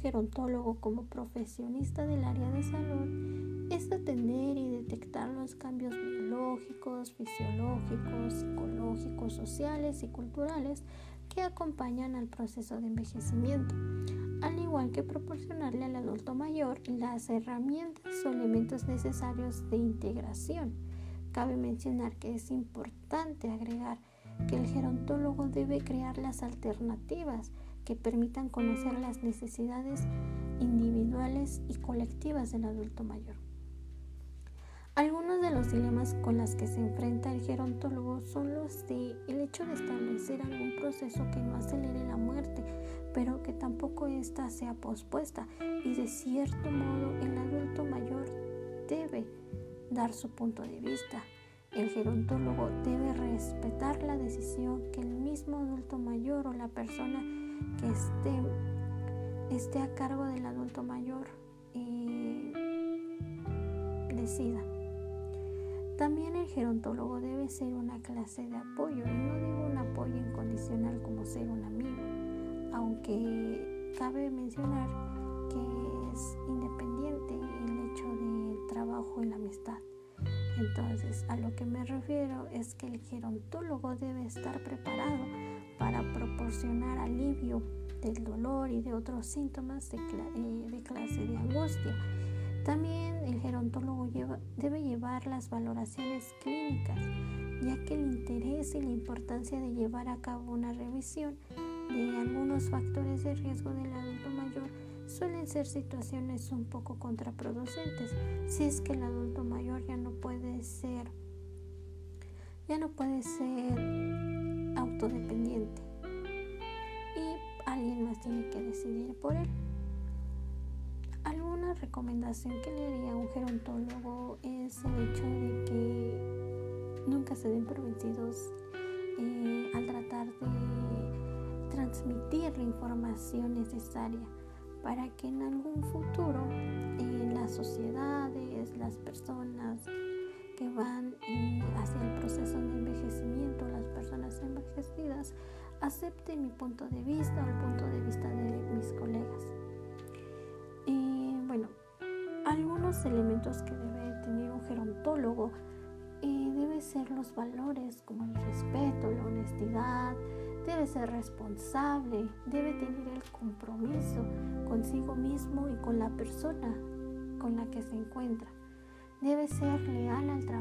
gerontólogo como profesionista del área de salud es atender y detectar los cambios biológicos, fisiológicos, psicológicos, sociales y culturales que acompañan al proceso de envejecimiento, al igual que proporcionarle al adulto mayor las herramientas o elementos necesarios de integración. Cabe mencionar que es importante agregar que el gerontólogo debe crear las alternativas que permitan conocer las necesidades individuales y colectivas del adulto mayor. Algunos de los dilemas con los que se enfrenta el gerontólogo son los de el hecho de establecer algún proceso que no acelere la muerte, pero que tampoco ésta sea pospuesta y de cierto modo el adulto mayor debe dar su punto de vista. El gerontólogo debe respetar la decisión que el mismo adulto mayor o la persona que esté, a cargo del adulto mayor eh, decida. También el gerontólogo debe ser una clase de apoyo, y no digo un apoyo incondicional como ser un amigo, aunque cabe mencionar que es independiente el hecho del trabajo y la amistad. Entonces, a lo que me refiero es que el gerontólogo debe estar preparado para proporcionar alivio del dolor y de otros síntomas de, eh, clase de angustia. También el gerontólogo debe llevar las valoraciones clínicas, ya que el interés y la importancia de llevar a cabo una revisión de algunos factores de riesgo del adulto mayor suelen ser situaciones un poco contraproducentes. Si es que el adulto mayor ya no puede ser ya no puede ser autodependiente. Y alguien más tiene que decidir por él. Alguna recomendación que le haría a un gerontólogo es el hecho de que nunca se den por vencidos eh, al tratar de transmitir la información necesaria para que en algún futuro eh, las sociedades, las personas que van eh, hacia el proceso de envejecimiento, las personas envejecidas, acepten mi punto de vista o el punto de vista de mis colegas. Y bueno, algunos elementos que debe tener un gerontólogo eh, debe ser los valores como el respeto, la honestidad, debe ser responsable, debe tener el compromiso consigo mismo y con la persona con la que se encuentra. Debe ser leal al trabajo